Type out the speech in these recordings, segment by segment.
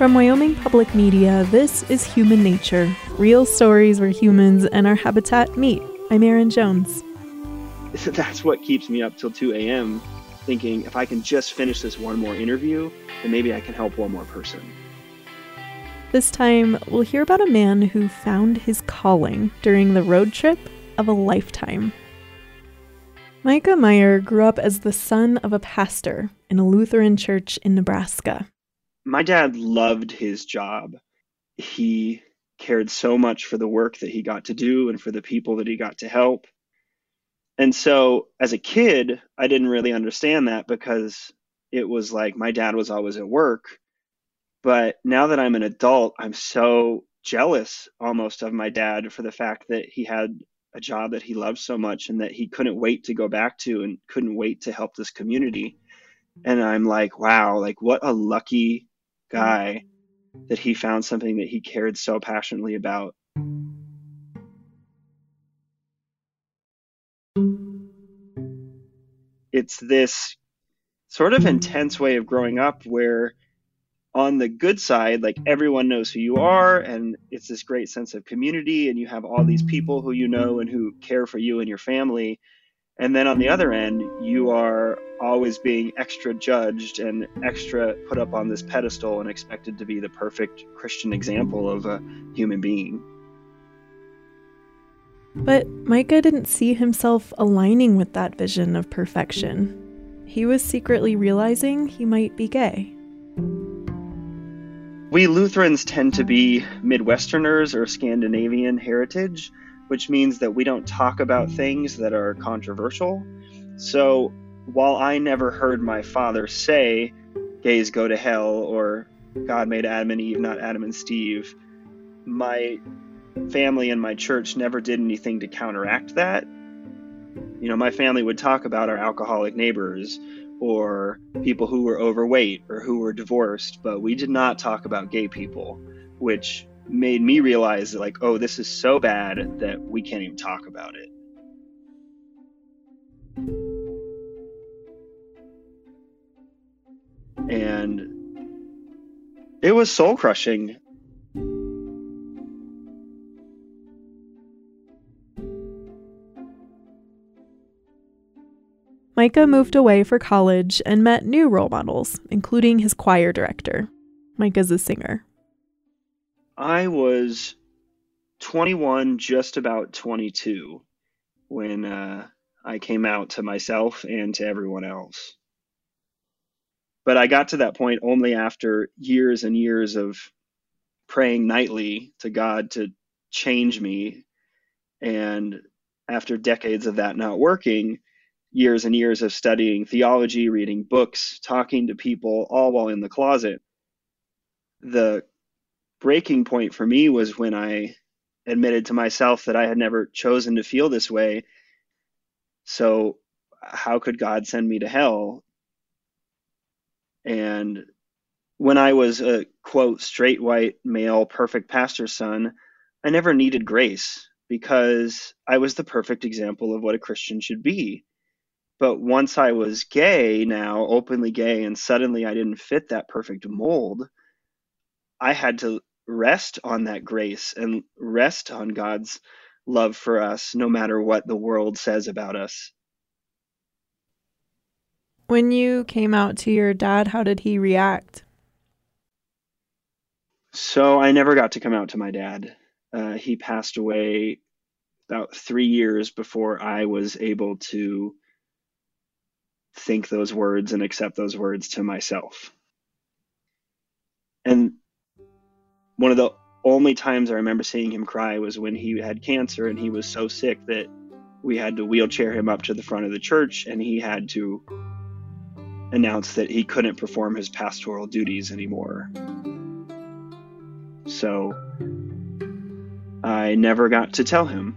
From Wyoming Public Media, this is Human Nature real stories where humans and our habitat meet. I'm Erin Jones. That's what keeps me up till 2 a.m. thinking if I can just finish this one more interview, then maybe I can help one more person. This time, we'll hear about a man who found his calling during the road trip of a lifetime. Mikah Meyer grew up as the son of a pastor in a Lutheran church in Nebraska my dad loved his job. He cared so much for the work that he got to do and for the people that he got to help. And so as a kid, I didn't really understand that because it was like my dad was always at work. But now that I'm an adult, I'm so jealous almost of my dad for the fact that he had a job that he loved so much and that he couldn't wait to go back to and couldn't wait to help this community. And I'm like, wow, like what a lucky guy mm-hmm. that he found something that he cared so passionately about. It's this sort of intense way of growing up where on the good side, like everyone knows who you are, and it's this great sense of community, and you have all these people who you know and who care for you and your family. And then on the other end, you are always being extra judged and extra put up on this pedestal and expected to be the perfect Christian example of a human being. But Mikah didn't see himself aligning with that vision of perfection. He was secretly realizing he might be gay. We Lutherans tend to be Midwesterners or Scandinavian heritage, which means that we don't talk about things that are controversial. So while I never heard my father say, gays go to hell, or God made Adam and Eve, not Adam and Steve, my family and my church never did anything to counteract that. You know, my family would talk about our alcoholic neighbors or people who were overweight or who were divorced, but we did not talk about gay people, which made me realize that, like, oh, this is so bad that we can't even talk about it. and it was soul crushing. Mikah moved away for college and met new role models, including his choir director. Mikah's a singer. I was 21, just about 22, when uh, I came out to myself and to everyone else. But I got to that point only after years and years of praying nightly to God to change me. And after decades of that not working, years and years of studying theology, reading books, talking to people, all while in the closet. The breaking point for me was when I admitted to myself that I had never chosen to feel this way. So, how could God send me to hell? And when I was a quote, straight white male, perfect pastor's son, I never needed grace because I was the perfect example of what a Christian should be. But once I was gay, now openly gay, and suddenly I didn't fit that perfect mold, I had to rest on that grace and rest on God's love for us, no matter what the world says about us. When you came out to your dad, how did he react? So I never got to come out to my dad. Uh, he passed away about three years before I was able to think those words and accept those words to myself. And one of the only times I remember seeing him cry was when he had cancer and he was so sick that we had to wheelchair him up to the front of the church and he had to announced that he couldn't perform his pastoral duties anymore. So I never got to tell him.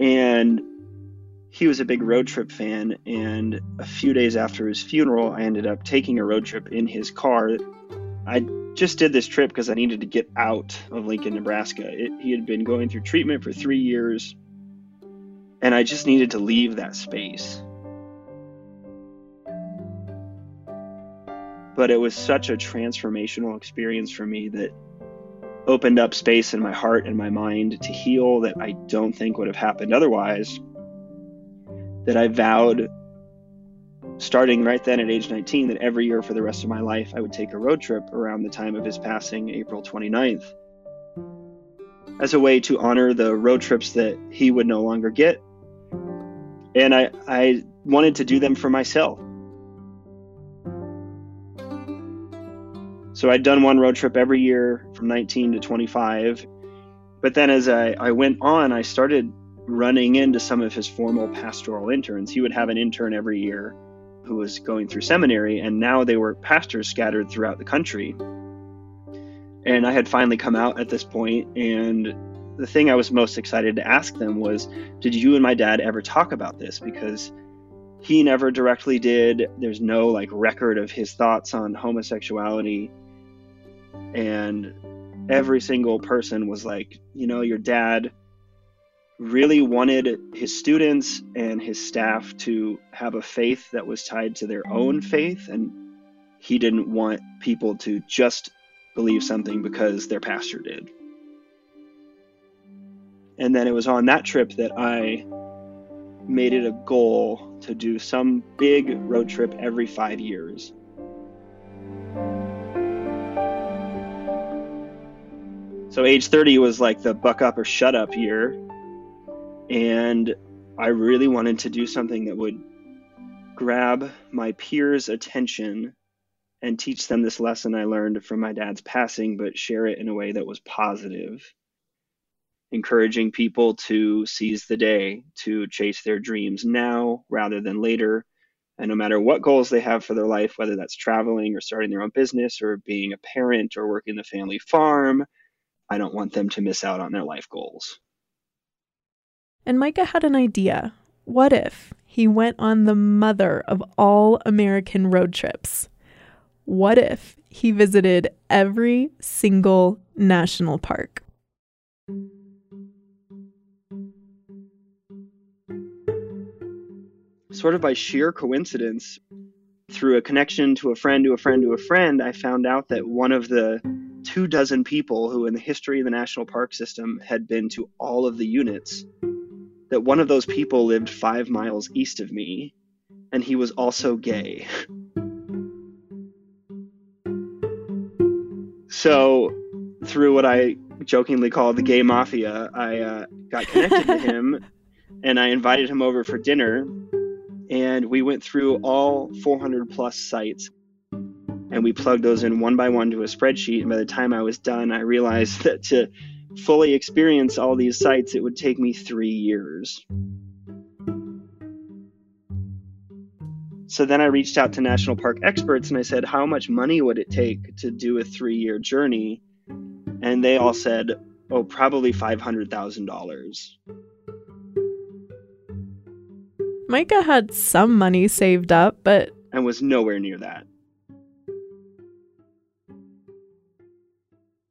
And he was a big road trip fan. And a few days after his funeral, I ended up taking a road trip in his car. I just did this trip because I needed to get out of Lincoln, Nebraska. It, he had been going through treatment for three years and I just needed to leave that space. but it was such a transformational experience for me that opened up space in my heart and my mind to heal that I don't think would have happened otherwise. That I vowed, starting right then at age 19, that every year for the rest of my life I would take a road trip around the time of his passing, April 29th, as a way to honor the road trips that he would no longer get. And I, I wanted to do them for myself. So I'd done one road trip every year from 19 to 25. But then as I, I went on, I started running into some of his formal pastoral interns. He would have an intern every year who was going through seminary, and now they were pastors scattered throughout the country. And I had finally come out at this point, and the thing I was most excited to ask them was, Did you and my dad ever talk about this? Because he never directly did. There's no like record of his thoughts on homosexuality and every single person was like, you know, your dad really wanted his students and his staff to have a faith that was tied to their own faith and he didn't want people to just believe something because their pastor did. And then it was on that trip that I made it a goal to do some big road trip every five years. So age 30 was like the buck up or shut up year. And I really wanted to do something that would grab my peers' attention and teach them this lesson I learned from my dad's passing, but share it in a way that was positive. Encouraging people to seize the day, to chase their dreams now rather than later. And no matter what goals they have for their life, whether that's traveling or starting their own business or being a parent or working the family farm I don't want them to miss out on their life goals. And Mikah had an idea. What if he went on the mother of all American road trips? What if he visited every single national park? Sort of by sheer coincidence, through a connection to a friend to a friend to a friend, I found out that one of the two dozen people who, in the history of the national park system, had been to all of the units, that one of those people lived five miles east of me, and he was also gay. so, through what I jokingly call the gay mafia, I uh, got connected to him and I invited him over for dinner. And we went through all 400 plus sites and we plugged those in one by one to a spreadsheet. And by the time I was done, I realized that to fully experience all these sites, it would take me three years. So then I reached out to national park experts and I said, How much money would it take to do a three year journey? And they all said, Oh, probably $500,000. Mikah had some money saved up, but. And was nowhere near that.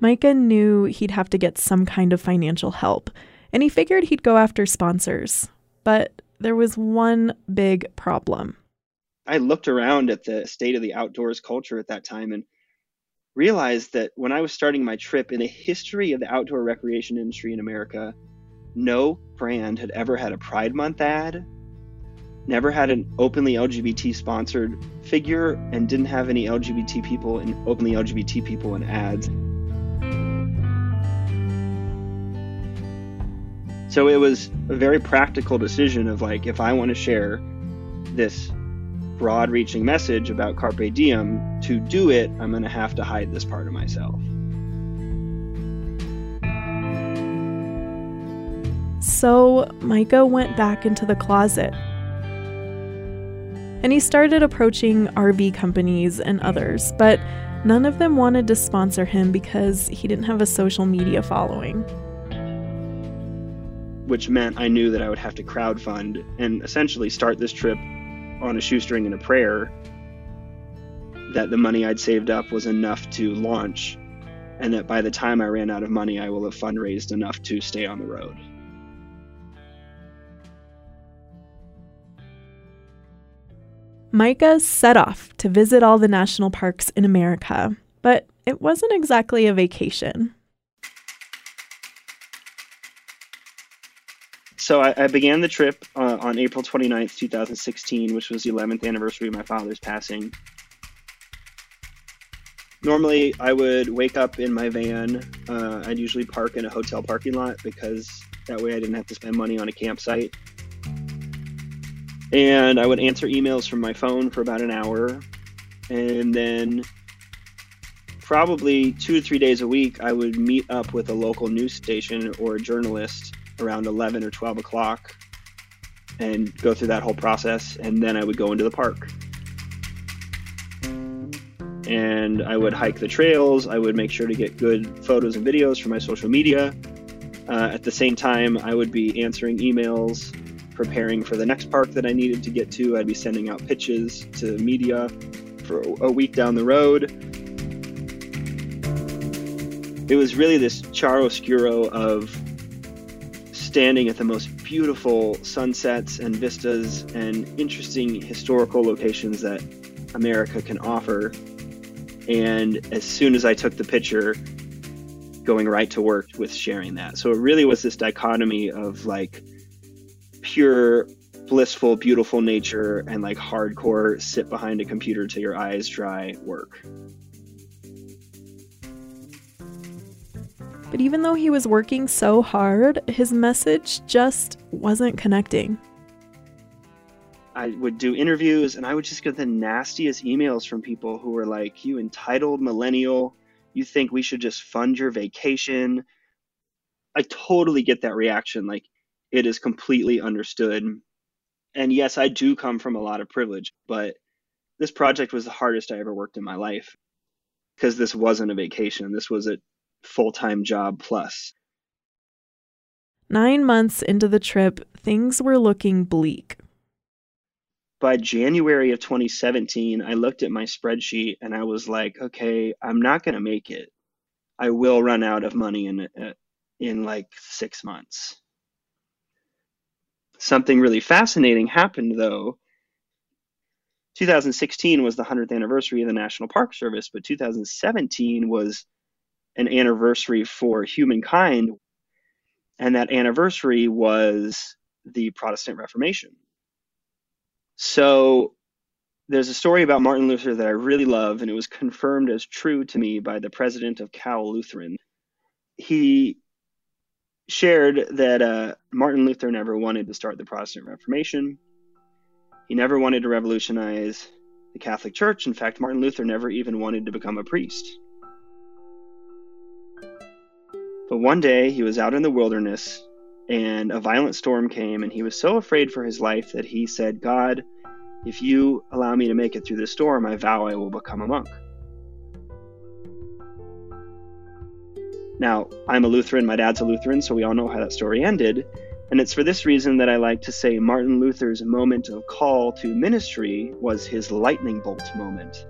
Mikah knew he'd have to get some kind of financial help, and he figured he'd go after sponsors. But there was one big problem. I looked around at the state of the outdoors culture at that time and realized that when I was starting my trip in the history of the outdoor recreation industry in America, no brand had ever had a Pride Month ad, never had an openly LGBT sponsored figure, and didn't have any LGBT people and openly LGBT people in ads. So it was a very practical decision of like, if I want to share this broad reaching message about Carpe Diem, to do it, I'm going to have to hide this part of myself. So Mikah went back into the closet. And he started approaching RV companies and others, but none of them wanted to sponsor him because he didn't have a social media following which meant I knew that I would have to crowdfund and essentially start this trip on a shoestring and a prayer that the money I'd saved up was enough to launch, and that by the time I ran out of money, I will have fundraised enough to stay on the road. Mikah set off to visit all the national parks in America, but it wasn't exactly a vacation. So I, I began the trip uh, on April 29th, 2016, which was the 11th anniversary of my father's passing. Normally, I would wake up in my van. Uh, I'd usually park in a hotel parking lot because that way I didn't have to spend money on a campsite. And I would answer emails from my phone for about an hour. And then, probably two to three days a week, I would meet up with a local news station or a journalist around 11 or 12 o'clock and go through that whole process. And then I would go into the park. And I would hike the trails. I would make sure to get good photos and videos for my social media. Uh, at the same time, I would be answering emails, preparing for the next park that I needed to get to. I'd be sending out pitches to media for a week down the road. It was really this chiaroscuro of standing at the most beautiful sunsets and vistas and interesting historical locations that America can offer. And as soon as I took the picture, going right to work with sharing that. So it really was this dichotomy of like pure, blissful, beautiful nature and like hardcore sit behind a computer till your eyes dry work. But even though he was working so hard, his message just wasn't connecting. I would do interviews and I would just get the nastiest emails from people who were like, You entitled millennial, you think we should just fund your vacation. I totally get that reaction. Like, it is completely understood. And yes, I do come from a lot of privilege, but this project was the hardest I ever worked in my life because this wasn't a vacation. This was a full time job plus. Nine months into the trip, things were looking bleak. By January of 2017, I looked at my spreadsheet and I was like, okay, I'm not going to make it. I will run out of money in uh, in like 6 months. Something really fascinating happened though. 2016 was the 100th anniversary of the National Park Service, but 2017 was an anniversary for humankind. And that anniversary was the Protestant Reformation. So there's a story about Martin Luther that I really love, and it was confirmed as true to me by the president of Cal Lutheran. He shared that uh, Martin Luther never wanted to start the Protestant Reformation. He never wanted to revolutionize the Catholic Church. In fact, Martin Luther never even wanted to become a priest. But one day he was out in the wilderness and a violent storm came, and he was so afraid for his life that he said, God, if you allow me to make it through the storm, I vow I will become a monk. Now, I'm a Lutheran, my dad's a Lutheran, so we all know how that story ended. And it's for this reason that I like to say Martin Luther's moment of call to ministry was his lightning bolt moment.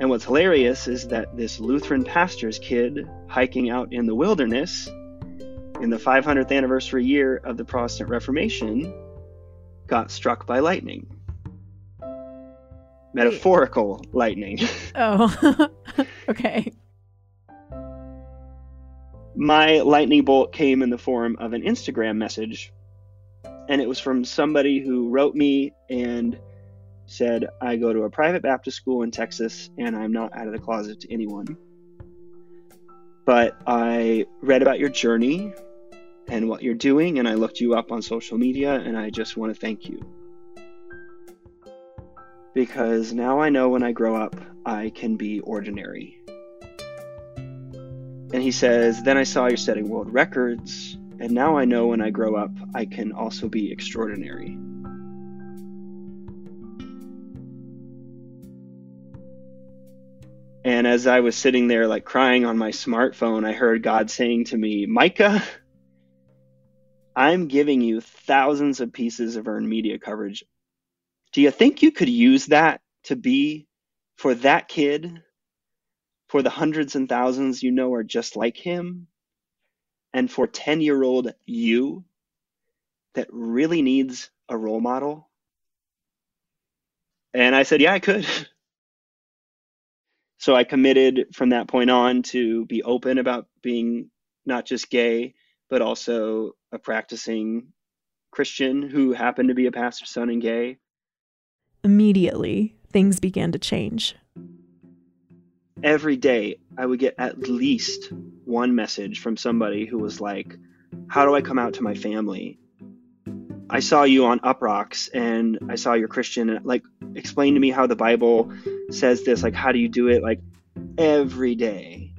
And what's hilarious is that this Lutheran pastor's kid hiking out in the wilderness in the 500th anniversary year of the Protestant Reformation got struck by lightning. Metaphorical lightning. Oh, okay. My lightning bolt came in the form of an Instagram message, and it was from somebody who wrote me and said, I go to a private Baptist school in Texas and I'm not out of the closet to anyone. But I read about your journey and what you're doing, and I looked you up on social media, and I just want to thank you. Because now I know when I grow up, I can be ordinary. And he says, Then I saw you're setting world records, and now I know when I grow up, I can also be extraordinary. And as I was sitting there, like crying on my smartphone, I heard God saying to me, Mikah, I'm giving you thousands of pieces of earned media coverage. Do you think you could use that to be for that kid, for the hundreds and thousands you know are just like him, and for 10 year old you that really needs a role model? And I said, Yeah, I could. So I committed from that point on to be open about being not just gay, but also a practicing Christian who happened to be a pastor's son and gay. Immediately, things began to change. Every day, I would get at least one message from somebody who was like, How do I come out to my family? I saw you on Uproxx and I saw you're Christian and like explain to me how the Bible says this, like how do you do it? Like every day.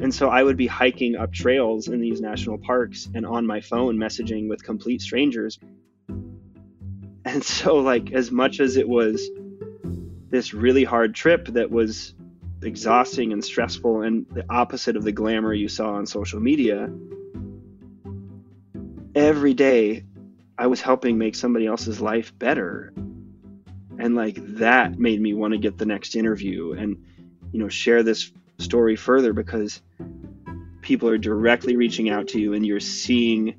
And so I would be hiking up trails in these national parks and on my phone messaging with complete strangers. And so like as much as it was this really hard trip that was exhausting and stressful and the opposite of the glamour you saw on social media, every day I was helping make somebody else's life better. And like that made me want to get the next interview and, you know, share this story further because people are directly reaching out to you and you're seeing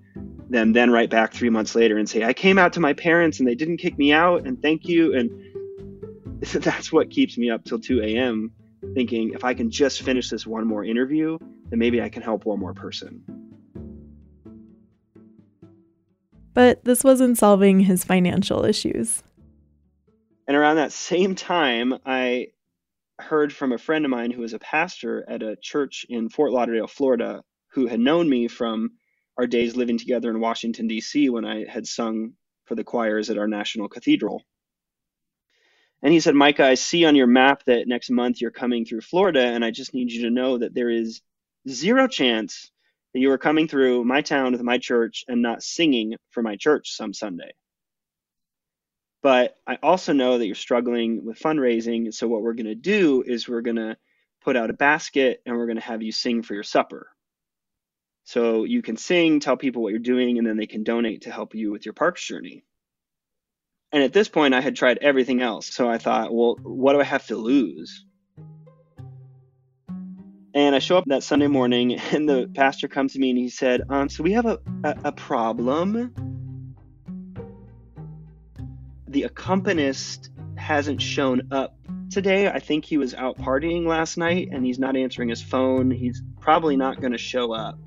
them then write back three months later and say, I came out to my parents and they didn't kick me out and thank you. And that's what keeps me up till 2 a.m. thinking if I can just finish this one more interview, then maybe I can help one more person. But this wasn't solving his financial issues. And around that same time, I heard from a friend of mine who was a pastor at a church in Fort Lauderdale, Florida, who had known me from our days living together in Washington, D.C., when I had sung for the choirs at our national cathedral. And he said, Mikah, I see on your map that next month you're coming through Florida, and I just need you to know that there is zero chance that you are coming through my town with my church and not singing for my church some Sunday. But I also know that you're struggling with fundraising. So, what we're going to do is we're going to put out a basket and we're going to have you sing for your supper. So, you can sing, tell people what you're doing, and then they can donate to help you with your parks journey. And at this point, I had tried everything else. So, I thought, well, what do I have to lose? And I show up that Sunday morning, and the pastor comes to me and he said, um, So we have a, a, a problem. The accompanist hasn't shown up today. I think he was out partying last night and he's not answering his phone. He's probably not going to show up.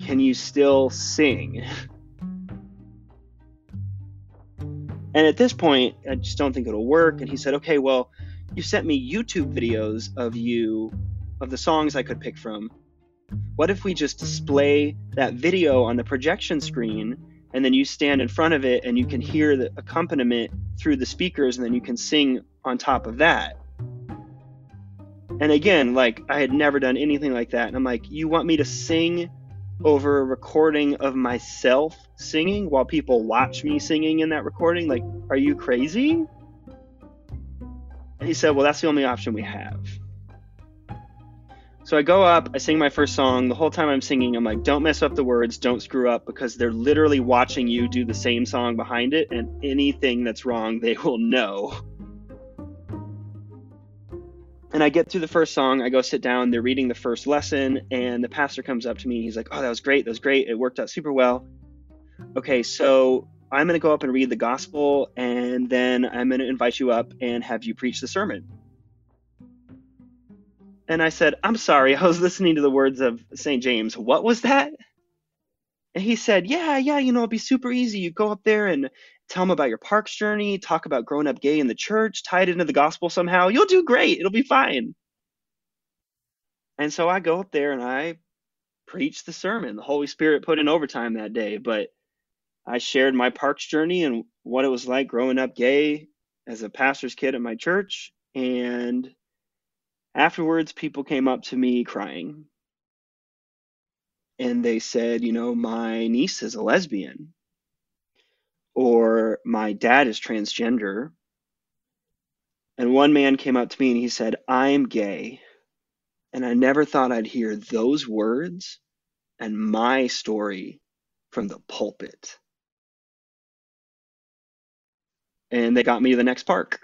Can you still sing? And at this point, I just don't think it'll work. And he said, Okay, well, you sent me YouTube videos of you of the songs I could pick from. What if we just display that video on the projection screen and then you stand in front of it and you can hear the accompaniment through the speakers and then you can sing on top of that? And again, like I had never done anything like that. And I'm like, you want me to sing over a recording of myself singing while people watch me singing in that recording? Like, are you crazy? And he said, well, that's the only option we have. So I go up, I sing my first song. The whole time I'm singing, I'm like, don't mess up the words, don't screw up, because they're literally watching you do the same song behind it, and anything that's wrong, they will know. And I get through the first song, I go sit down, they're reading the first lesson, and the pastor comes up to me, he's like, oh, that was great, that was great, it worked out super well. Okay, so I'm going to go up and read the gospel, and then I'm going to invite you up and have you preach the sermon. And I said, I'm sorry, I was listening to the words of St. James. What was that? And he said, Yeah, yeah, you know, it'd be super easy. You go up there and tell them about your parks journey, talk about growing up gay in the church, tie it into the gospel somehow. You'll do great. It'll be fine. And so I go up there and I preach the sermon. The Holy Spirit put in overtime that day, but I shared my parks journey and what it was like growing up gay as a pastor's kid at my church. And Afterwards, people came up to me crying. And they said, you know, my niece is a lesbian. Or my dad is transgender. And one man came up to me and he said, I'm gay. And I never thought I'd hear those words and my story from the pulpit. And they got me to the next park.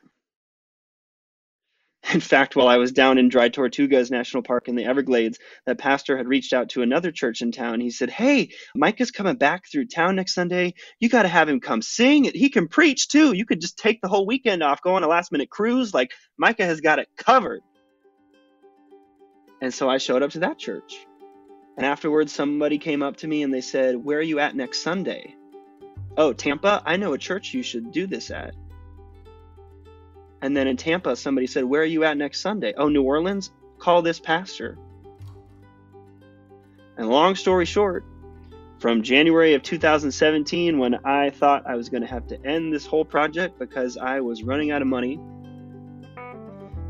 In fact, while I was down in Dry Tortugas National Park in the Everglades, that pastor had reached out to another church in town. He said, Hey, Mikah's coming back through town next Sunday. You got to have him come sing. He can preach too. You could just take the whole weekend off, go on a last minute cruise. Like, Mikah has got it covered. And so I showed up to that church. And afterwards, somebody came up to me and they said, Where are you at next Sunday? Oh, Tampa, I know a church you should do this at. And then in Tampa, somebody said, Where are you at next Sunday? Oh, New Orleans? Call this pastor. And long story short, from January of 2017, when I thought I was going to have to end this whole project because I was running out of money,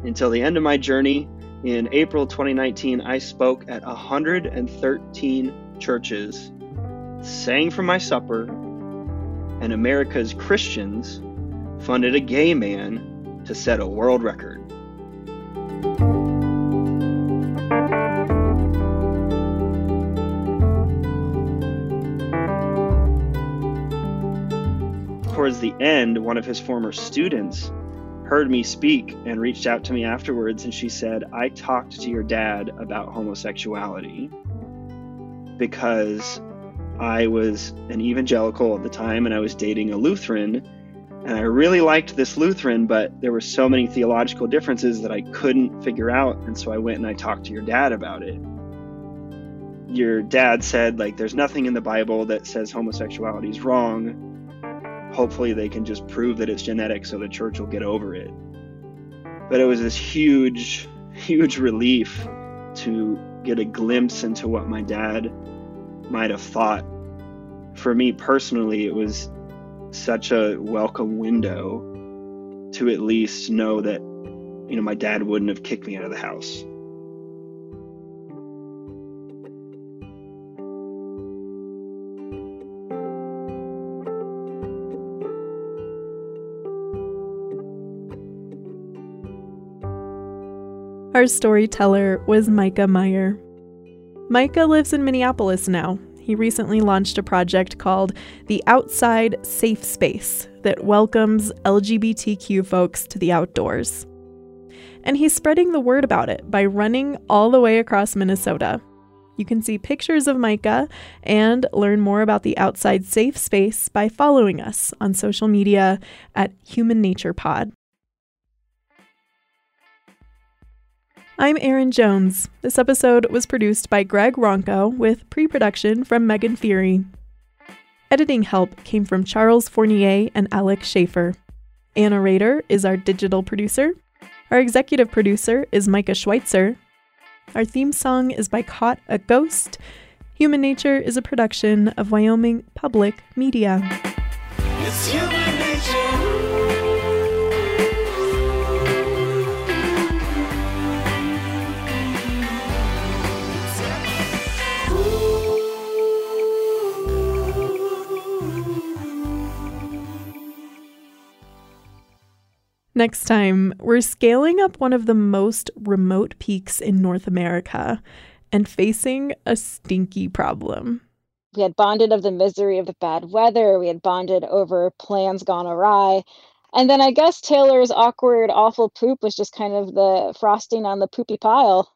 until the end of my journey in April 2019, I spoke at 113 churches, sang for my supper, and America's Christians funded a gay man to set a world record. Towards the end, one of his former students heard me speak and reached out to me afterwards, and she said, I talked to your dad about homosexuality because I was an evangelical at the time and I was dating a Lutheran and I really liked this Lutheran, but there were so many theological differences that I couldn't figure out. And so I went and I talked to your dad about it. Your dad said, like, there's nothing in the Bible that says homosexuality is wrong. Hopefully, they can just prove that it's genetic so the church will get over it. But it was this huge, huge relief to get a glimpse into what my dad might have thought. For me personally, it was such a welcome window to at least know that, you know, my dad wouldn't have kicked me out of the house. Our storyteller was Mikah Meyer. Mikah lives in Minneapolis now he recently launched a project called The Outside Safe Space that welcomes LGBTQ folks to the outdoors. And he's spreading the word about it by running all the way across Minnesota. You can see pictures of Mikah and learn more about the Outside Safe Space by following us on social media at Human Nature Pod. I'm Erin Jones. This episode was produced by Greg Ronco with pre production from Megan Fury. Editing help came from Charles Fournier and Alex Schaefer. Anna Rader is our digital producer. Our executive producer is Micah Schweitzer. Our theme song is by Caught a Ghost. Human Nature is a production of Wyoming Public Media. Next time, we're scaling up one of the most remote peaks in North America and facing a stinky problem. We had bonded of the misery of the bad weather. We had bonded over plans gone awry. And then I guess Taylor's awkward, awful poop was just kind of the frosting on the poopy pile.